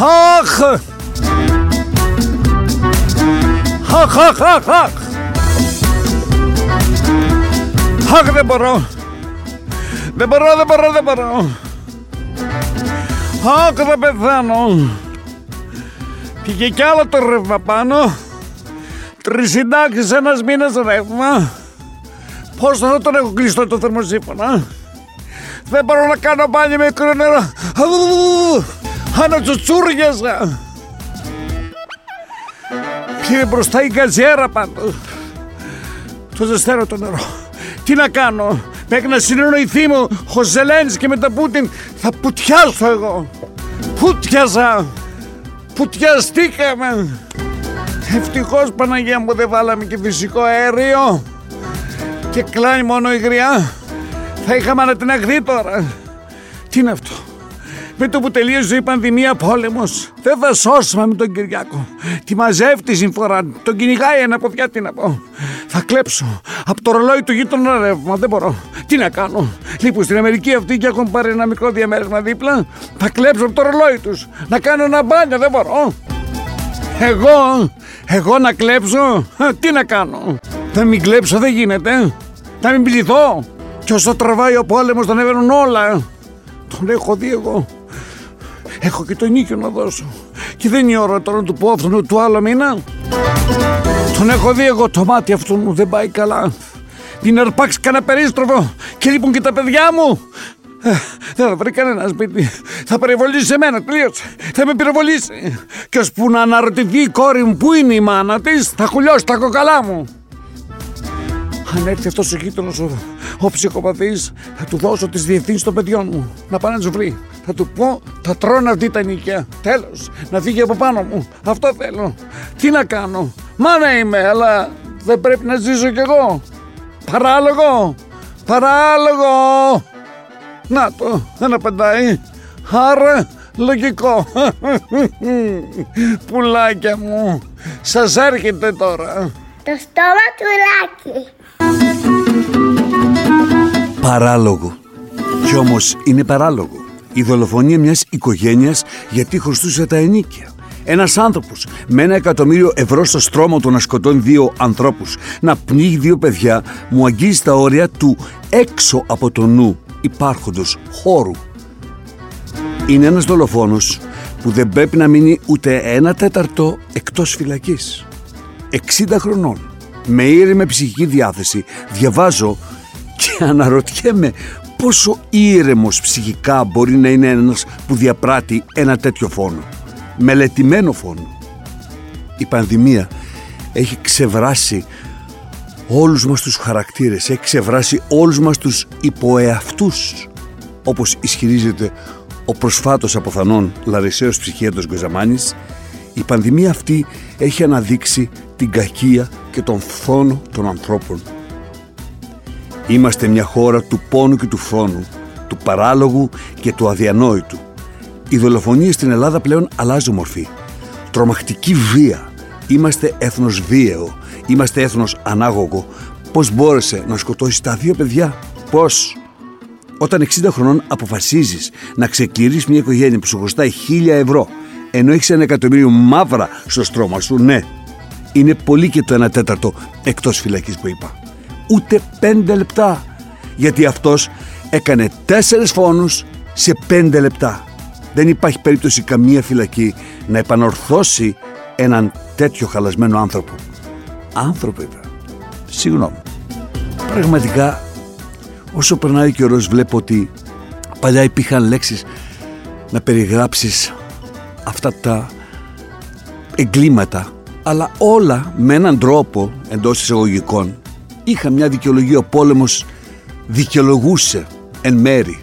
Αχ! Αχ, αχ, αχ, αχ! Αχ, δεν μπορώ! Δεν μπορώ, δεν μπορώ, δεν μπορώ! Αχ, θα πεθάνω! Πήγε κι άλλο το ρεύμα πάνω. Τρεις συντάξεις ένας μήνας ρεύμα. Πώς θα τον έχω κλειστό το θερμοσύμφωνα. Δεν μπορώ να κάνω μπάνιο με μικρό νερό. Ανατσουτσούριαζα. Πήρε μπροστά η γκαζιέρα πάντως. Το ζεσταίνω το νερό. Τι να κάνω. Μέχρι να συνεννοηθεί μου ο Ζελένσκι με τα Πούτιν θα πουτιάσω εγώ. Πουτιάζα. Πουτιαστήκαμε. Ευτυχώς Παναγία μου δεν βάλαμε και φυσικό αέριο. Και κλάνει μόνο η γριά. Θα είχαμε ανατιναχθεί τώρα. Τι είναι αυτό; Με το που τελείωσε η πανδημία πόλεμος, δεν θα σώσουμε με τον Κυριάκο. Τη μαζεύει τη συμφορά, τον κυνηγάει ένα ποδιά, τι να πω. Θα κλέψω από το ρολόι του γείτονα ρεύμα, δεν μπορώ. Τι να κάνω. Λοιπόν, στην Αμερική αυτή και έχουν πάρει ένα μικρό διαμέρισμα δίπλα. Θα κλέψω από το ρολόι τους. Να κάνω ένα μπάνιο, δεν μπορώ. Εγώ, εγώ να κλέψω, τι να κάνω. Να μην κλέψω δεν γίνεται. Να μην πληθώ. Και όσο τραβάει ο πόλεμος τον έβαινουν όλα. Τον έχω δει εγώ. Έχω και τον νίκιο να δώσω. Και δεν είναι η ώρα τώρα να του πω αυτόν του άλλο μήνα. Τον έχω δει εγώ το μάτι αυτού μου δεν πάει καλά. Την αρπάξει κανένα περίστροφο και λείπουν και τα παιδιά μου. Ε, δεν θα βρει κανένα σπίτι. Θα περιβολήσει εμένα, τελείωσε. Θα με πυροβολήσει. Και ώσπου να αναρωτηθεί η κόρη μου που είναι η μάνα της, θα χουλιώσει τα κοκαλά μου. Αν έρθει αυτός ο γείτονος ο, ο ψυχοπαθής, θα του δώσω τις διευθύνσεις των παιδιών μου. Να πάνε να τους βρει. Θα του πω, θα τρώνε αυτή τα νίκια. Τέλος, να φύγει από πάνω μου. Αυτό θέλω. Τι να κάνω. Μάνα είμαι, αλλά δεν πρέπει να ζήσω κι εγώ. Παράλογο. Παράλογο. Να το, δεν απαντάει. Άρα λογικό. Πουλάκια μου, σας έρχεται τώρα. Το στόμα του Λάκη. Παράλογο. Κι όμως είναι παράλογο. Η δολοφονία μιας οικογένειας γιατί χρωστούσε τα ενίκια. Ένας άνθρωπος με ένα εκατομμύριο ευρώ στο στρώμα του να σκοτώνει δύο ανθρώπους, να πνίγει δύο παιδιά, μου αγγίζει τα όρια του έξω από το νου υπάρχοντος χώρου. Είναι ένας δολοφόνος που δεν πρέπει να μείνει ούτε ένα τέταρτο εκτός φυλακής. 60 χρονών, με ήρεμη ψυχική διάθεση, διαβάζω και αναρωτιέμαι πόσο ήρεμος ψυχικά μπορεί να είναι ένας που διαπράττει ένα τέτοιο φόνο. Μελετημένο φόνο. Η πανδημία έχει ξεβράσει όλους μας τους χαρακτήρες, έχει ξεβράσει όλους μας τους υποεαυτούς όπως ισχυρίζεται ο προσφάτως αποθανών Λαρισαίος ψυχίατος Γκοζαμάνης η πανδημία αυτή έχει αναδείξει την κακία και τον φόνο των ανθρώπων. Είμαστε μια χώρα του πόνου και του φόνου, του παράλογου και του αδιανόητου. Η δολοφονία στην Ελλάδα πλέον αλλάζει μορφή. Τρομακτική βία. Είμαστε έθνος βίαιο. Είμαστε έθνος ανάγωγο. Πώς μπόρεσε να σκοτώσεις τα δύο παιδιά; Πώς; Όταν 60 χρονών αποφασίζεις να ξεκληρείς μια οικογένεια που σου χρωστάει 1000 ευρώ ενώ έχεις ένα εκατομμύριο μαύρα στο στρώμα σου, ναι, είναι πολύ και το 1 τέταρτο εκτός φυλακής που είπα. Ούτε 5 λεπτά. Γιατί αυτός έκανε τέσσερις φόνους σε 5 λεπτά. Δεν υπάρχει περίπτωση καμία φυλακή να επανορθώσει έναν τέτοιο χαλασμένο άνθρωπο. Άνθρωπο είπε. Συγγνώμη. Πραγματικά όσο περνάει ο καιρός βλέπω ότι παλιά υπήρχαν λέξεις να περιγράψεις αυτά τα εγκλήματα αλλά όλα με έναν τρόπο εντός εισαγωγικών. Είχα μια δικαιολογία ο πόλεμος δικαιολογούσε εν μέρη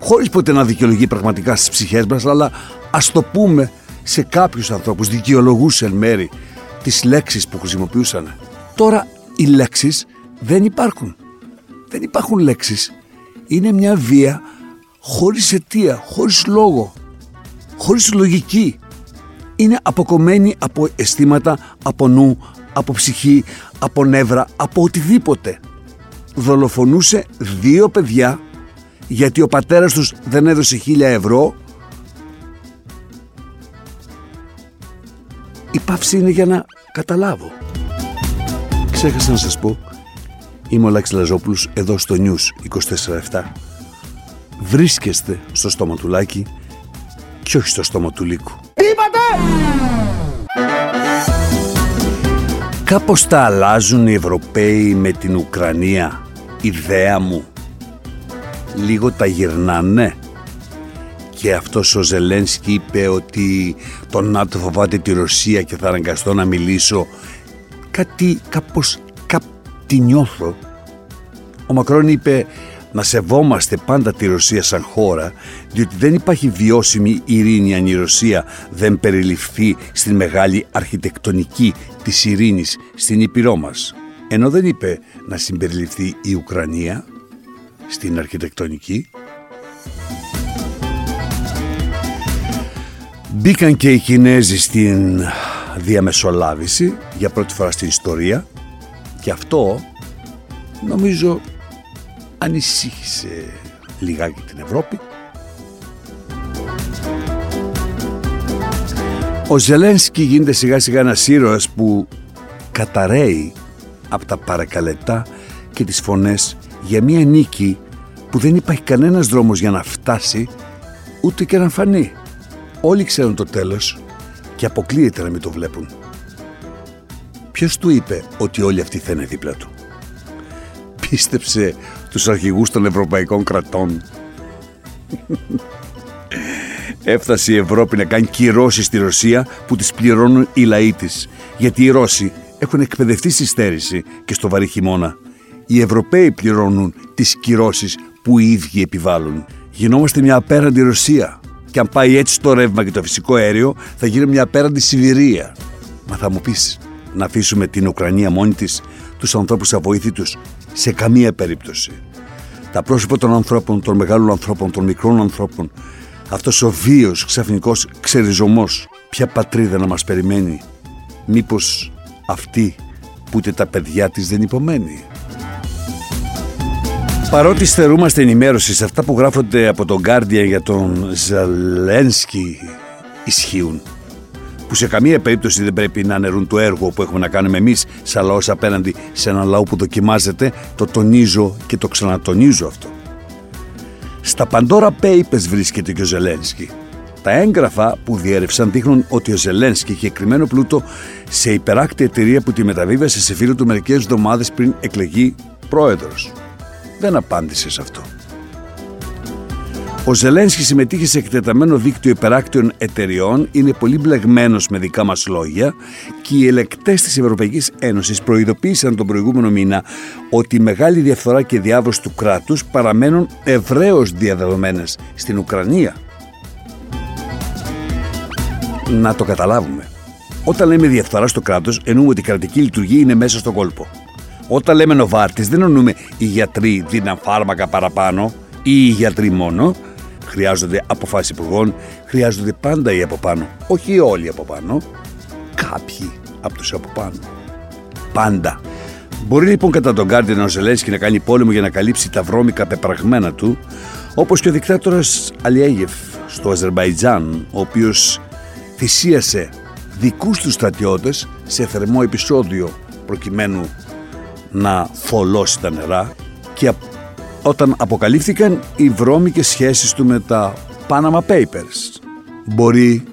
χωρίς ποτέ να δικαιολογεί πραγματικά στις ψυχές μας αλλά ας το πούμε σε κάποιους ανθρώπους δικαιολογούσε εν μέρη τις λέξεις που χρησιμοποιούσαν. Τώρα οι λέξεις δεν υπάρχουν. Δεν υπάρχουν λέξεις. Είναι μια βία χωρίς αιτία, χωρίς λόγο χωρίς λογική. Είναι αποκομμένη από αισθήματα, από νου, από ψυχή, από νεύρα, από οτιδήποτε. Δολοφονούσε δύο παιδιά γιατί ο πατέρας τους δεν έδωσε χίλια ευρώ η παύση είναι για να καταλάβω. Ξέχασα να σας πω, είμαι ο Λάκης Λαζόπουλος εδώ στο News 24-7. Βρίσκεστε στο στόμα του Λάκη και όχι στο στόμα του Λύκου. Κάπως τα αλλάζουν οι Ευρωπαίοι με την Ουκρανία, ιδέα μου. Λίγο τα γυρνάνε. Και αυτός ο Ζελένσκι είπε ότι το ΝΑΤΟ φοβάται τη Ρωσία και θα αναγκαστώ να μιλήσω. Κάτι κάπως κάτι νιώθω. Ο Μακρόν είπε να σεβόμαστε πάντα τη Ρωσία σαν χώρα, διότι δεν υπάρχει βιώσιμη ειρήνη αν η Ρωσία δεν περιληφθεί στην μεγάλη αρχιτεκτονική της ειρήνης στην Ήπειρό μας. Ενώ δεν είπε να συμπεριληφθεί η Ουκρανία στην αρχιτεκτονική. Μπήκαν και οι Κινέζοι στην διαμεσολάβηση για πρώτη φορά στην ιστορία και αυτό νομίζω ανησύχησε λιγάκι την Ευρώπη. Ο Ζελένσκι γίνεται σιγά σιγά ένας ήρωας που καταραίει από τα παρακαλετά και τις φωνές για μια νίκη που δεν υπάρχει κανένας δρόμος για να φτάσει ούτε και να φανεί. Όλοι ξέρουν το τέλος και αποκλείεται να μην το βλέπουν. Ποιος του είπε ότι όλοι αυτοί θα είναι δίπλα του; Πίστεψε τους αρχηγούς των ευρωπαϊκών κρατών. Έφτασε η Ευρώπη να κάνει κυρώσεις στη Ρωσία που τις πληρώνουν οι λαοί της. Γιατί οι Ρώσοι έχουν εκπαιδευτεί στη στέρηση και στο βαρύ χειμώνα. Οι Ευρωπαίοι πληρώνουν τις κυρώσεις που οι ίδιοι επιβάλλουν. Γινόμαστε μια απέραντη Ρωσία. Και αν πάει έτσι το ρεύμα και το φυσικό αέριο, θα γίνει μια απέραντη Σιβηρία. Μα θα μου πεις να αφήσουμε την Ουκρανία μόνη της, τους ανθρώπους αβοήθητους, σε καμία περίπτωση. Τα πρόσωπα των ανθρώπων, των μεγάλων ανθρώπων, των μικρών ανθρώπων, αυτός ο βίος ξαφνικός ξεριζωμός, ποια πατρίδα να μας περιμένει, μήπως αυτή που ούτε τα παιδιά της δεν υπομένει. Παρότι στερούμαστε ενημέρωσης σε αυτά που γράφονται από τον Guardian για τον Ζαλένσκι ισχύουν που σε καμία περίπτωση δεν πρέπει να αναιρούν το έργο που έχουμε να κάνουμε εμείς σαν λαός απέναντι σε έναν λαό που δοκιμάζεται το τονίζω και το ξανατονίζω αυτό. Στα Pandora Papers βρίσκεται και ο Ζελένσκι. Τα έγγραφα που διέρευσαν δείχνουν ότι ο Ζελένσκι είχε κρυμμένο πλούτο σε υπεράκτη εταιρεία που τη μεταβίβασε σε φίλο του μερικές εβδομάδες πριν εκλεγεί πρόεδρος δεν απάντησε σε αυτό. Ο Ζελένσκι συμμετείχε σε εκτεταμένο δίκτυο υπεράκτιων εταιριών, είναι πολύ μπλεγμένος με δικά μας λόγια και οι ελεκτές της Ευρωπαϊκής Ένωσης προειδοποίησαν τον προηγούμενο μήνα ότι η μεγάλη διαφθορά και διάβρωση του κράτους παραμένουν ευρέως διαδεδομένες στην Ουκρανία. Να το καταλάβουμε. Όταν λέμε διαφθορά στο κράτος, εννοούμε ότι η κρατική λειτουργία είναι μέσα στον κόλπο. Όταν λέμε Νοβάρτης, δεν εννοούμε οι γιατροί δίναν φάρμακα παραπάνω ή οι γιατροί μόνο. Χρειάζονται αποφάσεις υπουργών, χρειάζονται πάντα οι από πάνω. Όχι όλοι από πάνω, κάποιοι από τους από πάνω. Πάντα. Μπορεί λοιπόν κατά τον Γκάρντιν ο Ζελένσκι να κάνει πόλεμο για να καλύψει τα βρώμικα πεπραγμένα του, όπως και ο δικτάτορας Αλιέγεφ στο Αζερμπαϊτζάν, ο οποίος θυσίασε δικούς του στρατιώτες σε θερμό επεισόδιο προκειμένου να θολώσει τα νερά και όταν αποκαλύφθηκαν οι βρώμικες σχέσεις του με τα Panama Papers. Μπορεί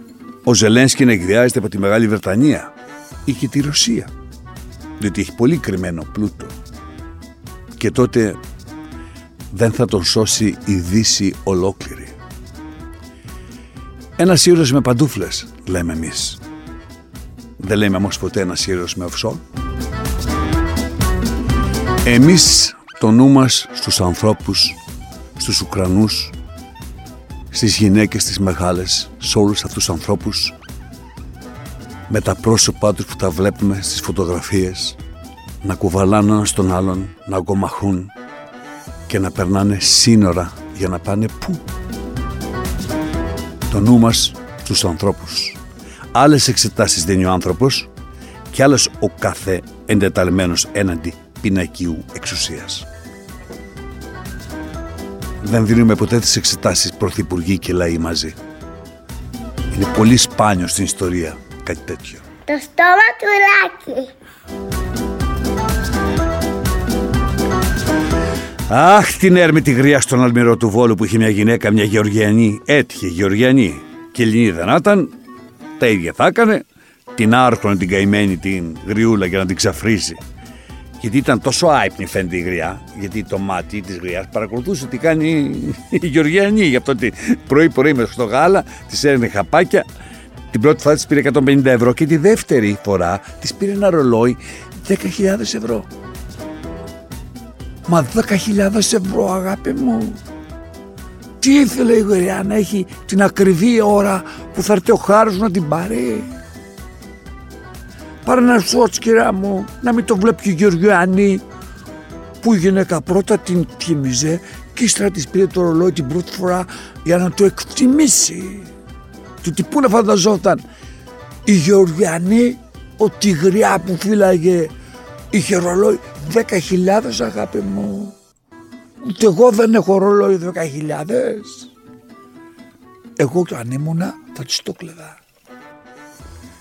ο Ζελένσκι να εκδιάζεται από τη Μεγάλη Βρετανία ή και τη Ρωσία, διότι έχει πολύ κρυμμένο πλούτο. Και τότε δεν θα τον σώσει η Δύση ολόκληρη. Ένας ήρωας με παντούφλες, λέμε εμείς. Δεν λέμε όμως ποτέ ένας ήρωας με οψό. Εμείς το νου μας στους ανθρώπους, στους Ουκρανούς, στις γυναίκες τις μεγάλες, σε όλους αυτούς τους ανθρώπους, με τα πρόσωπά τους που τα βλέπουμε στις φωτογραφίες, να κουβαλάνε ένα τον άλλον, να αγκομαχούν και να περνάνε σύνορα για να πάνε πού. Το νου μας στους ανθρώπους. Άλλες εξετάσεις δίνει ο άνθρωπος και άλλες ο κάθε εντεταλμένος έναντι πινακίου εξουσίας. Δεν δίνουμε ποτέ τις εξετάσεις πρωθυπουργοί και λαοί μαζί. Είναι πολύ σπάνιο στην ιστορία κάτι τέτοιο. Το στόμα του Λάκη. Αχ, την έρμητη γριά στον αλμυρό του Βόλου που είχε μια γυναίκα, μια Γεωργιανή. Έτυχε Γεωργιανή. Και Ελληνίδα να ήταν, τα ίδια θα έκανε. Την άρθρωνε την καημένη την γριούλα για να την ξαφρίσει. Γιατί ήταν τόσο άϊπνη φαίνεται η γριά, γιατί το μάτι της γριάς παρακολουθούσε τι κάνει η Γεωργιανή. Γι' αυτό ότι πρωί-πρωί μέσα στο γάλα της έδινε χαπάκια. Την πρώτη φορά της πήρε 150 ευρώ και τη δεύτερη φορά της πήρε ένα ρολόι 10.000 ευρώ. Μα 10.000 ευρώ αγάπη μου. Τι ήθελε η γριά να έχει την ακριβή ώρα που θα έρθει ο χάρος να την πάρει; Πάρε ένα σότς κυρία μου, να μην το βλέπει η Γεωργιάννη που η γυναίκα πρώτα την τίμιζε και ύστερα της πήρε το ρολόι την πρώτη φορά για να το εκτιμήσει. Του τι πού να φανταζόταν; Η Γεωργιανή ότι η γριά που φύλαγε είχε ρολόι 10.000 αγάπη μου. Ούτε εγώ δεν έχω ρολόι 10.000. Εγώ και αν ήμουνα θα της το κλεδά.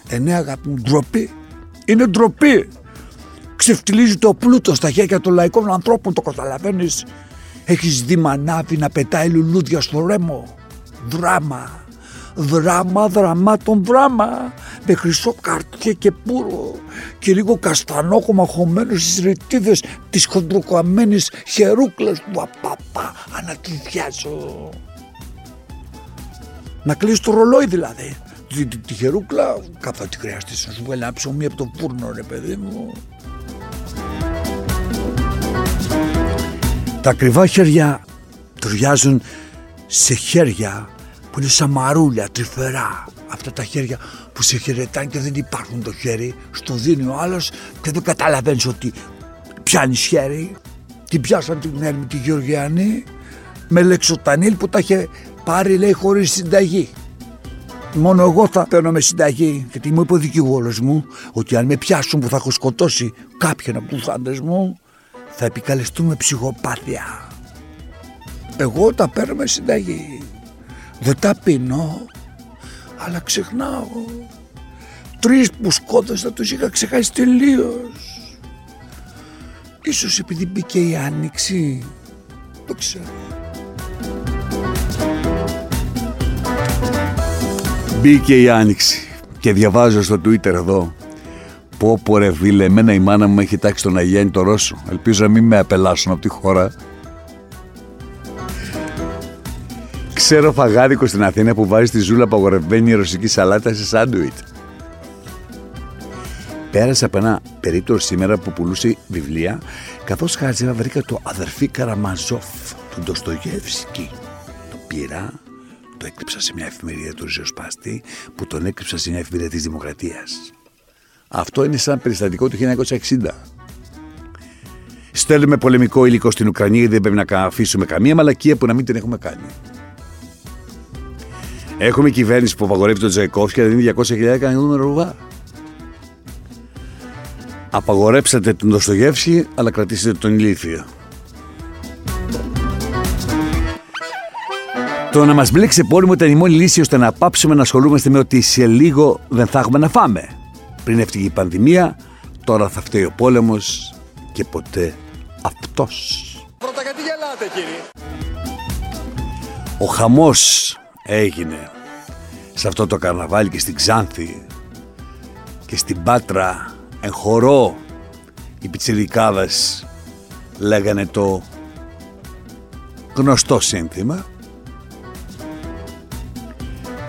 Ε ναι αγάπη μου, ντροπή. Είναι ντροπή. Ξεφτιλίζει το πλούτο στα χέρια των λαϊκών ανθρώπων, το καταλαβαίνεις. Έχεις δει μανάβι να πετάει λουλούδια στο ρέμο. Δράμα. Δράμα, δραμάτων δράμα. Με χρυσό καρτιέ και πουρο. Και λίγο καστανόκο μαχωμένο στις ρητίδες της χοντροκαμμένης χερούκλας του απαπα. Ανακυδιάζω. Να κλείσει το ρολόι δηλαδή. Τη, τη, τη χερούκλα κάπου θα τη χρειαστείς να σου βγάλει ένα ψωμί από το φούρνο ρε παιδί μου. Τα ακριβά χέρια ταιριάζουν σε χέρια που είναι σαν μαρούλια, τρυφερά. Αυτά τα χέρια που σε χαιρετάνε και δεν υπάρχουν το χέρι. Στο δίνει ο άλλος και δεν καταλαβαίνεις ότι πιάνει χέρι. Την πιάσαν την Έρμη τη Γεωργιανή με λεξοτανίλ που τα είχε πάρει λέει χωρίς συνταγή. Μόνο εγώ θα παίρνω με συνταγή, γιατί μου είπε ο δικηγόρος μου ότι αν με πιάσουν που θα έχω σκοτώσει κάποιον από τους άντρες μου, θα επικαλεστούμε ψυχοπάθεια. Εγώ τα παίρνω με συνταγή. Δεν τα πίνω, αλλά ξεχνάω. Τρεις που σκότωσα τους είχα ξεχάσει τελείως. Ίσως επειδή μπήκε η άνοιξη, το ξέρω. Μπήκε η άνοιξη. Και διαβάζω στο Twitter εδώ Πω πω ρε βίλε, εμένα η μάνα μου έχει τάξει τον Αγιάννη το Ρώσο. Ελπίζω να μην με απελάσουν από τη χώρα Ξέρω φαγάδικο στην Αθήνα που βάζει τη ζούλα απαγορευμένη ρωσική σαλάτα σε σάντουιτ Πέρασα από ένα περίπτωρο σήμερα που πουλούσε βιβλία καθώς χάζευα βρήκα το αδερφή Καραμαζόφ του Ντοστογεύσκη. Το πήρα το έκρυψα σε μια εφημερίδα του ριζοσπάστη που τον έκρυψα σε μια εφημερίδα της Δημοκρατίας. Αυτό είναι σαν περιστατικό του 1960. Στέλνουμε πολεμικό υλικό στην Ουκρανία γιατί δεν πρέπει να αφήσουμε καμία μαλακία που να μην την έχουμε κάνει. Έχουμε κυβέρνηση που απαγορεύει τον Τζαϊκόφ και δίνει 200.000 νούμερο ρουβά. Απαγορέψατε τον Δοστογεύση, αλλά κρατήσετε τον ηλίθιο. Το να μας μπλέξει πόλεμο ήταν η μόνη λύση ώστε να πάψουμε να ασχολούμαστε με ότι σε λίγο δεν θα έχουμε να φάμε. Πριν έφυγε η πανδημία, τώρα θα φταίει ο πόλεμος και ποτέ αυτός. Πρώτα γιατί γελάτε κύριε; Ο χαμός έγινε σε αυτό το καρναβάλι και στην Ξάνθη και στην Πάτρα εν χορό οι πιτσιρικάδες λέγανε το γνωστό σύνθημα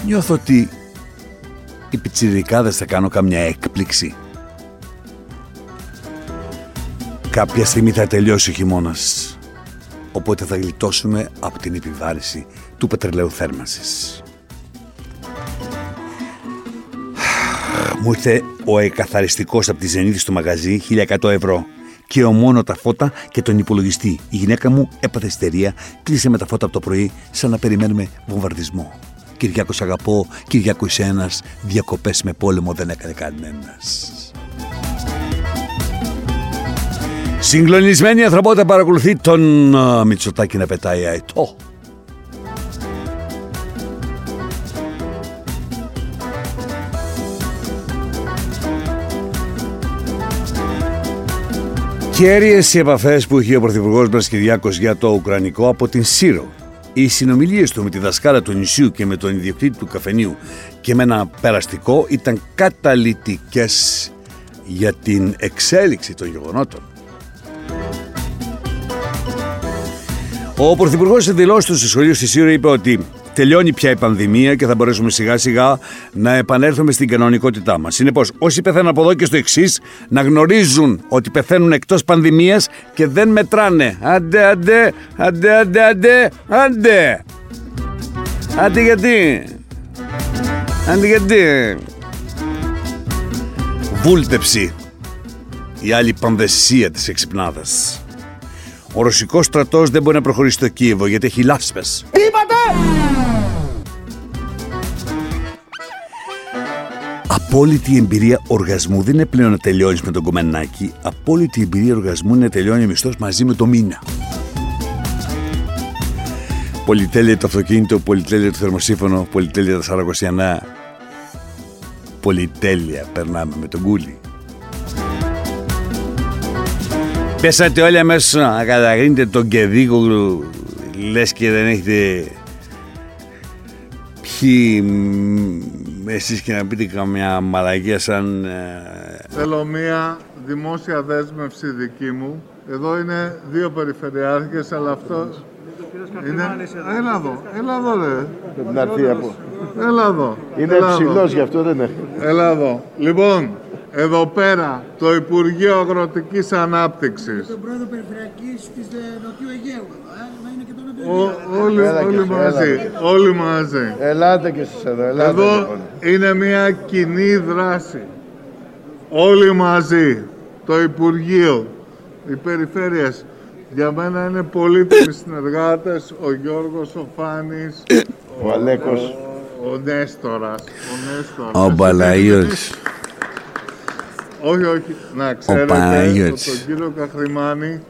Νιώθω ότι οι πιτσιρικάδες θα κάνω καμιά έκπληξη. Κάποια στιγμή θα τελειώσει ο χειμώνας, οπότε θα γλιτώσουμε από την επιβάρηση του πετρελαίου θέρμανσης. Μου ήρθε ο εκαθαριστικός από τη Ζενίδη στο μαγαζί 1100 ευρώ και ο μόνο τα φώτα και τον υπολογιστή. Η γυναίκα μου έπαθε ιστερία, κλείσε με τα φώτα από το πρωί σαν να περιμένουμε βομβαρδισμό. Κυριάκος αγαπώ, Κυριάκος ένας, διακοπές με πόλεμο δεν έκανε κανένας. Συγκλονισμένη ανθρωπότητα παρακολουθεί τον uh, Μητσοτάκη να πετάει αετό. Κέρυε οι επαφές που είχε ο Πρωθυπουργός μας Κυριάκος για το Ουκρανικό από την Σύρο οι συνομιλίες του με τη δασκάλα του νησιού και με τον ιδιοκτήτη του καφενείου και με ένα περαστικό ήταν καταλητικές για την εξέλιξη των γεγονότων. Ο Πρωθυπουργός σε δηλώσεις του στο σχολείο στη Σύρο είπε ότι τελειώνει πια η πανδημία και θα μπορέσουμε σιγά σιγά να επανέλθουμε στην κανονικότητά μας. Συνεπώς, όσοι πεθαίνουν από εδώ και στο εξής, να γνωρίζουν ότι πεθαίνουν εκτός πανδημίας και δεν μετράνε. Άντε, άντε, άντε, άντε, άντε, άντε. Άντε γιατί. Άντε γιατί. Βούλτεψη. Η άλλη πανδεσία της εξυπνάδας. Ο ρωσικός στρατός δεν μπορεί να προχωρήσει στο Κίεβο γιατί έχει λάσπες. Απόλυτη εμπειρία οργασμού δεν είναι πλέον να τελειώνεις με τον κομμενάκι. Απόλυτη εμπειρία οργασμού είναι να τελειώνει ο μισθός μαζί με το μήνα. Πολυτέλεια το αυτοκίνητο, πολυτέλεια το θερμοσύφωνο, πολυτέλεια τα σαρακοσιανά. Πολυτέλεια περνάμε με τον κούλι. Πέσατε όλοι αμέσως να καταγρίνετε τον κεδίκο λες και δεν έχετε πιει μ, εσείς και να πείτε καμιά μαλαγία σαν... ε, Θέλω μία δημόσια δέσμευση δική μου. Εδώ είναι δύο περιφερειάρχες, αλλά αυτό... Είναι... Έλα εδώ, έλα εδώ ρε. Πρέπει να έρθει από. Έλα εδώ. Είναι έλα εδώ. ψηλός, γι' αυτό δεν έχει. Έλα εδώ. Λοιπόν, εδώ πέρα το Υπουργείο Αγροτικής Ανάπτυξης. τον πρόεδρο Περιφερειακής της ε, Νοτιού Αιγαίου εδώ, ε, να είναι και το Νότιο Ο- Αιγαίο. όλοι, Έλα και όλοι εσύ, μαζί. έλα. Όλοι μαζί. Ελάτε κι εσείς εδώ, ελάτε Εδώ λοιπόν. είναι μια κοινή δράση. Όλοι μαζί. Το Υπουργείο, οι περιφέρειες. Για μένα είναι πολύτιμοι συνεργάτες. Ο Γιώργος, ο Φάνης, Ο Αλέκος. ο Νέστορας. Ο, Νέστορας. Ο Παλαγιώτης. Όχι, όχι. Να ξέρετε, Παναγιώτης. τον κύριο Καχρημάνη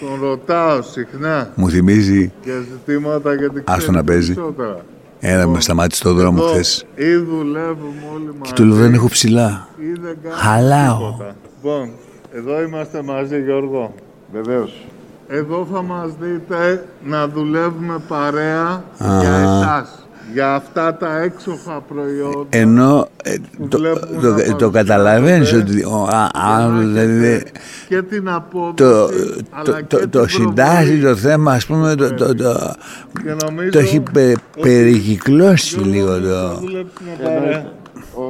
τον ρωτάω συχνά Μου θυμίζει για ζητήματα γιατί Άστο ξέρει να παίζει. περισσότερα. ένα που με σταμάτησε στον δρόμο Εδώ χθες. Ή δουλεύουμε όλοι μαζί. Του λέω δεν έχω ψηλά. ή δεν κάνουμε Χαλάω. τίποτα. Λοιπόν, εδώ είμαστε μαζί Γιώργο. Βεβαίως. Εδώ θα μας δείτε να δουλεύουμε παρέα για εσάς. Για αυτά τα έξοχα προϊόντα. Ενώ ε, το, βλέπουμε το, να το, παρουσιάζονται καταλαβαίνεις ότι ο α- για α- να δηλαδή, έχετε και την απόδοση, το, αλλά το, και το, το την συντάσσει προβολή. το θέμα ας πούμε το, το, το, Και νομίζω το έχει πε, ότι- περικυκλώσει Γιώργο, λίγο θα το δουλέψουμε παρέα. Ο,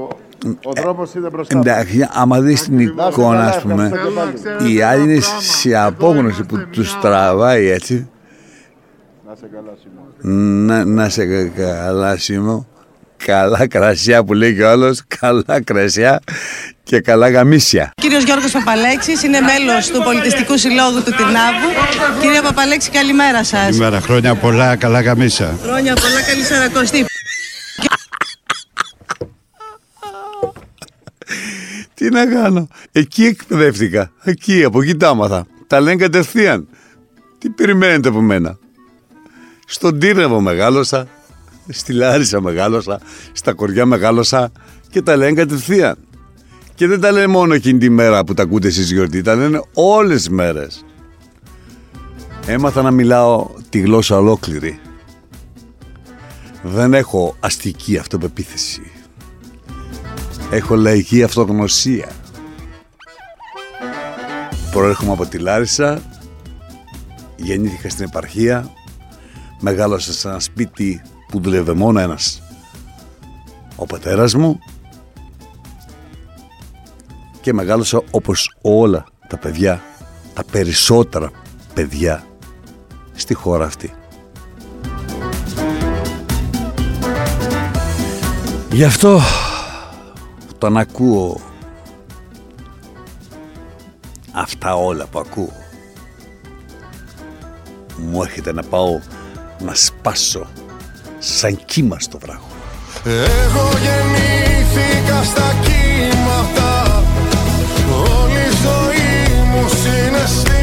ο δρόμος είναι μπροστά. εντάξει άμα δεις την Ακριβώς. εικόνα ας Ευχαριστώ πούμε και πάλι. Ξέρετε η ένα άλλη είναι πράγμα. σε Εδώ απόγνωση που είμαστε τους μια τραβάει έτσι Να σε καλά Σίμω. να, να σε κα- καλά Σίμω καλά κρασιά που λέει και ο άλλος καλά κρασιά και καλά γαμίσια Κύριος Γιώργος Παπαλέξης είναι μέλος του Πολιτιστικού Συλλόγου του Τυρνάβου. Κύριε Παπαλέξη, καλημέρα σας. Καλημέρα, χρόνια πολλά, καλά γαμίσα. Χρόνια πολλά, καλή σαρακοστή. Τι να κάνω. Εκεί εκπαιδεύτηκα. Εκεί, από εκεί τα άμαθα. Τα λένε κατευθείαν. Τι περιμένετε από μένα; Στον Τύρναβο μεγάλωσα. Στη Λάρισα μεγάλωσα. Στα κοριά μεγάλωσα. Και τα λένε κατευθείαν. Και δεν τα λένε μόνο εκείνη τη μέρα που τα ακούτε εσείς γιορτή. Τα λένε όλες τις μέρες. Έμαθα να μιλάω τη γλώσσα ολόκληρη. Δεν έχω αστική αυτοπεποίθηση. Έχω λαϊκή αυτογνωσία. Προέρχομαι από τη Λάρισα, γεννήθηκα στην επαρχία, μεγάλωσα σε ένα σπίτι που δούλευε μόνο ένας ο πατέρας μου και μεγάλωσα όπως όλα τα παιδιά, τα περισσότερα παιδιά στη χώρα αυτή. Γι' αυτό όταν ακούω αυτά όλα που ακούω μου έρχεται να πάω να σπάσω σαν κύμα στο βράχο. Εγώ γεννήθηκα στα κύματα Όλη η ζωή μου συναισθήματα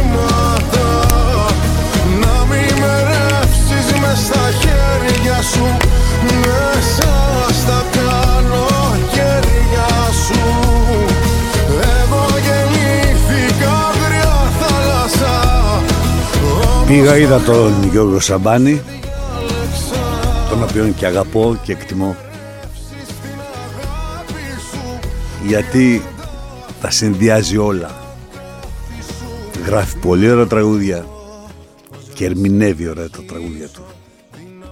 Πήγα είδα τον Γιώργο Σαμπάνη τον οποίον και αγαπώ και εκτιμώ. Γιατί τα συνδυάζει όλα. Γράφει πολύ ωραία τραγούδια και ερμηνεύει ωραία τα τραγούδια του.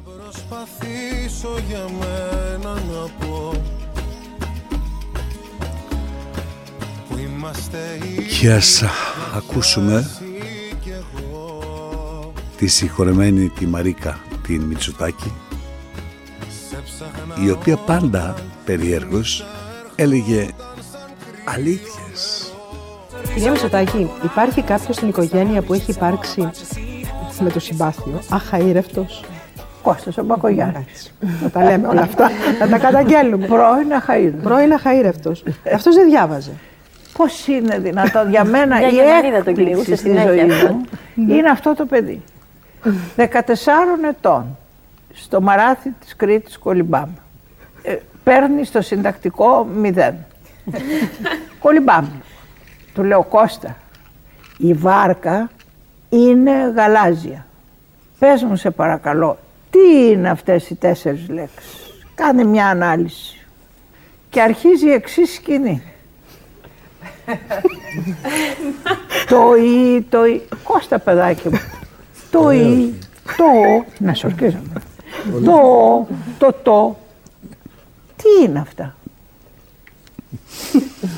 Προσπαθήσω για μένα να πω Που είμαστε και ας ακούσουμε τη συγχωρεμένη τη Μαρίκα την Μητσοτάκη η οποία πάντα περιέργως έλεγε αλήθειες Κυρία Μητσοτάκη, υπάρχει κάποιος στην οικογένεια που έχει υπάρξει με το συμπάθειο, αχαήρευτος. Κώστας ο Μπακογιάννης. Να τα λέμε όλα αυτά, να τα καταγγέλνουμε. Πρώην αχαήρευτος. Πρώην αχαήρευτος. Αυτός δεν διάβαζε. Πώς είναι δυνατόν για μένα Μια η Γερμανίδα τον έκπληξη κυνηγούσε στη συνέχεια ζωή αυτό. μου είναι αυτό το παιδί. 14 ετών στο μαράθι της Κρήτης Κολυμπάμε. Ε, παίρνει στο συντακτικό μηδέν. Κολυμπάμε. Του λέω Κώστα, η βάρκα είναι γαλάζια. Πες μου σε παρακαλώ, τι είναι αυτές οι τέσσερις λέξεις; Κάνε μια ανάλυση. Και αρχίζει η εξής σκηνή. το ή, το ή. Κώστα παιδάκι μου. Το ή, το ο. Να σορκίζομαι. Το ο, το το. Τι είναι αυτά;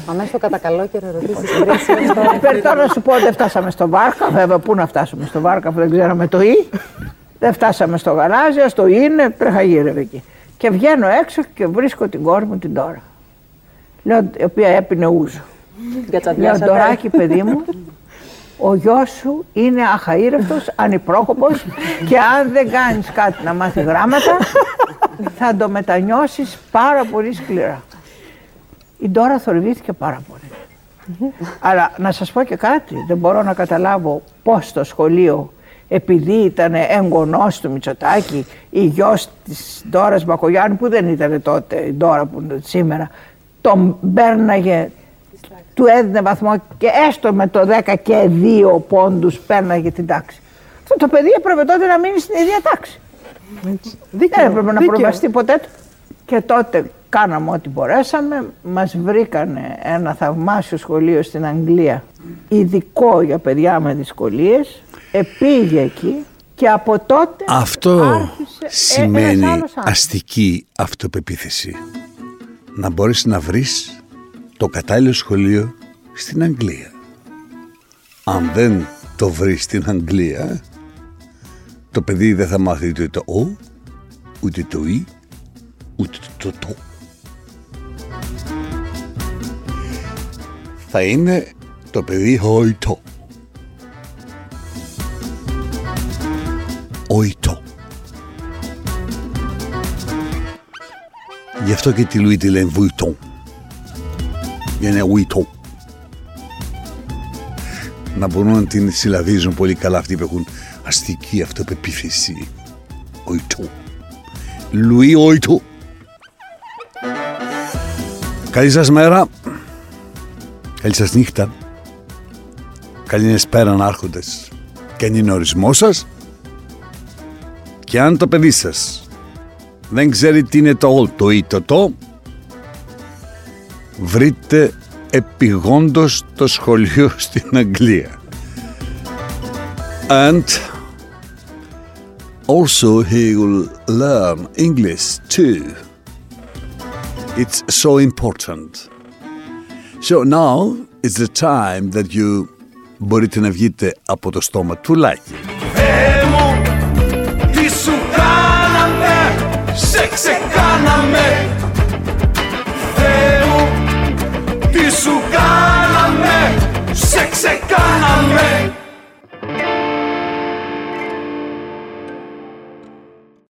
Πάμε στο κατακαλό και ρωτήσεις Περιτώ να σου πω δεν φτάσαμε στο Βάρκα, βέβαια πού να φτάσουμε στο Βάρκα που δεν ξέραμε το Ι. Δεν φτάσαμε στο γαλάζιο, στο Ι είναι, τρέχα γύρευε εκεί. Και βγαίνω έξω και βρίσκω την κόρη μου την Τώρα. Λέω, η οποία έπινε ούζο. Λέω, κατσαδιάσατε. Ντοράκι παιδί μου, ο γιος σου είναι αχαήρευτος, ανυπρόκοπος και αν δεν κάνεις κάτι να μάθει γράμματα θα το μετανιώσεις πάρα πολύ σκληρά. Η Ντόρα θορυβήθηκε πάρα πολύ. Αλλά να σας πω και κάτι, δεν μπορώ να καταλάβω πώς το σχολείο επειδή ήταν έγγονός του Μητσοτάκη, η γιος της Ντόρας Μπακογιάννη που δεν ήταν τότε η Ντόρα που είναι σήμερα, τον μπέρναγε, του έδινε βαθμό και έστω με το 10 και 2 πόντους πέρναγε την τάξη. Αυτό το παιδί έπρεπε τότε να μείνει στην ίδια τάξη. Δεν έπρεπε να δίκαιο. προβαστεί ποτέ του. Και τότε κάναμε ό,τι μπορέσαμε. Μας βρήκανε ένα θαυμάσιο σχολείο στην Αγγλία, ειδικό για παιδιά με δυσκολίες. Επήγε εκεί και από τότε Αυτό άρχισε ε- ένας σημαίνει άλλος άνθρωπος. αστική αυτοπεποίθηση. Να μπορείς να βρεις το κατάλληλο σχολείο στην Αγγλία. Αν δεν το βρεις στην Αγγλία, το παιδί δεν θα μάθει ούτε το «ο», ούτε το «η», ούτε το «το». Θα είναι το παιδί «οητό». «Οητό». Γι' αυτό και τη Λουί τη λένε Βουιτόν. Για να είναι Βουιτόν. Να μπορούν να την συλλαβίζουν πολύ καλά αυτοί που έχουν αστική αυτοπεποίθηση. Οιτό. Λουί Οιτό. Καλή σας μέρα. Καλή σας νύχτα. Καλή εσπέραν άρχοντες. Και αν είναι ο ορισμός σας. Και αν το παιδί σας δεν ξέρει τι είναι το «ο», το ή το το, βρείτε επιγόντως το σχολείο στην Αγγλία. And also he will learn English too. It's so important. So now is the time that you μπορείτε να βγείτε από το στόμα τουλάχιστον. Θεέ μου, τι σου κάναμε, σε ξεκάναμε τι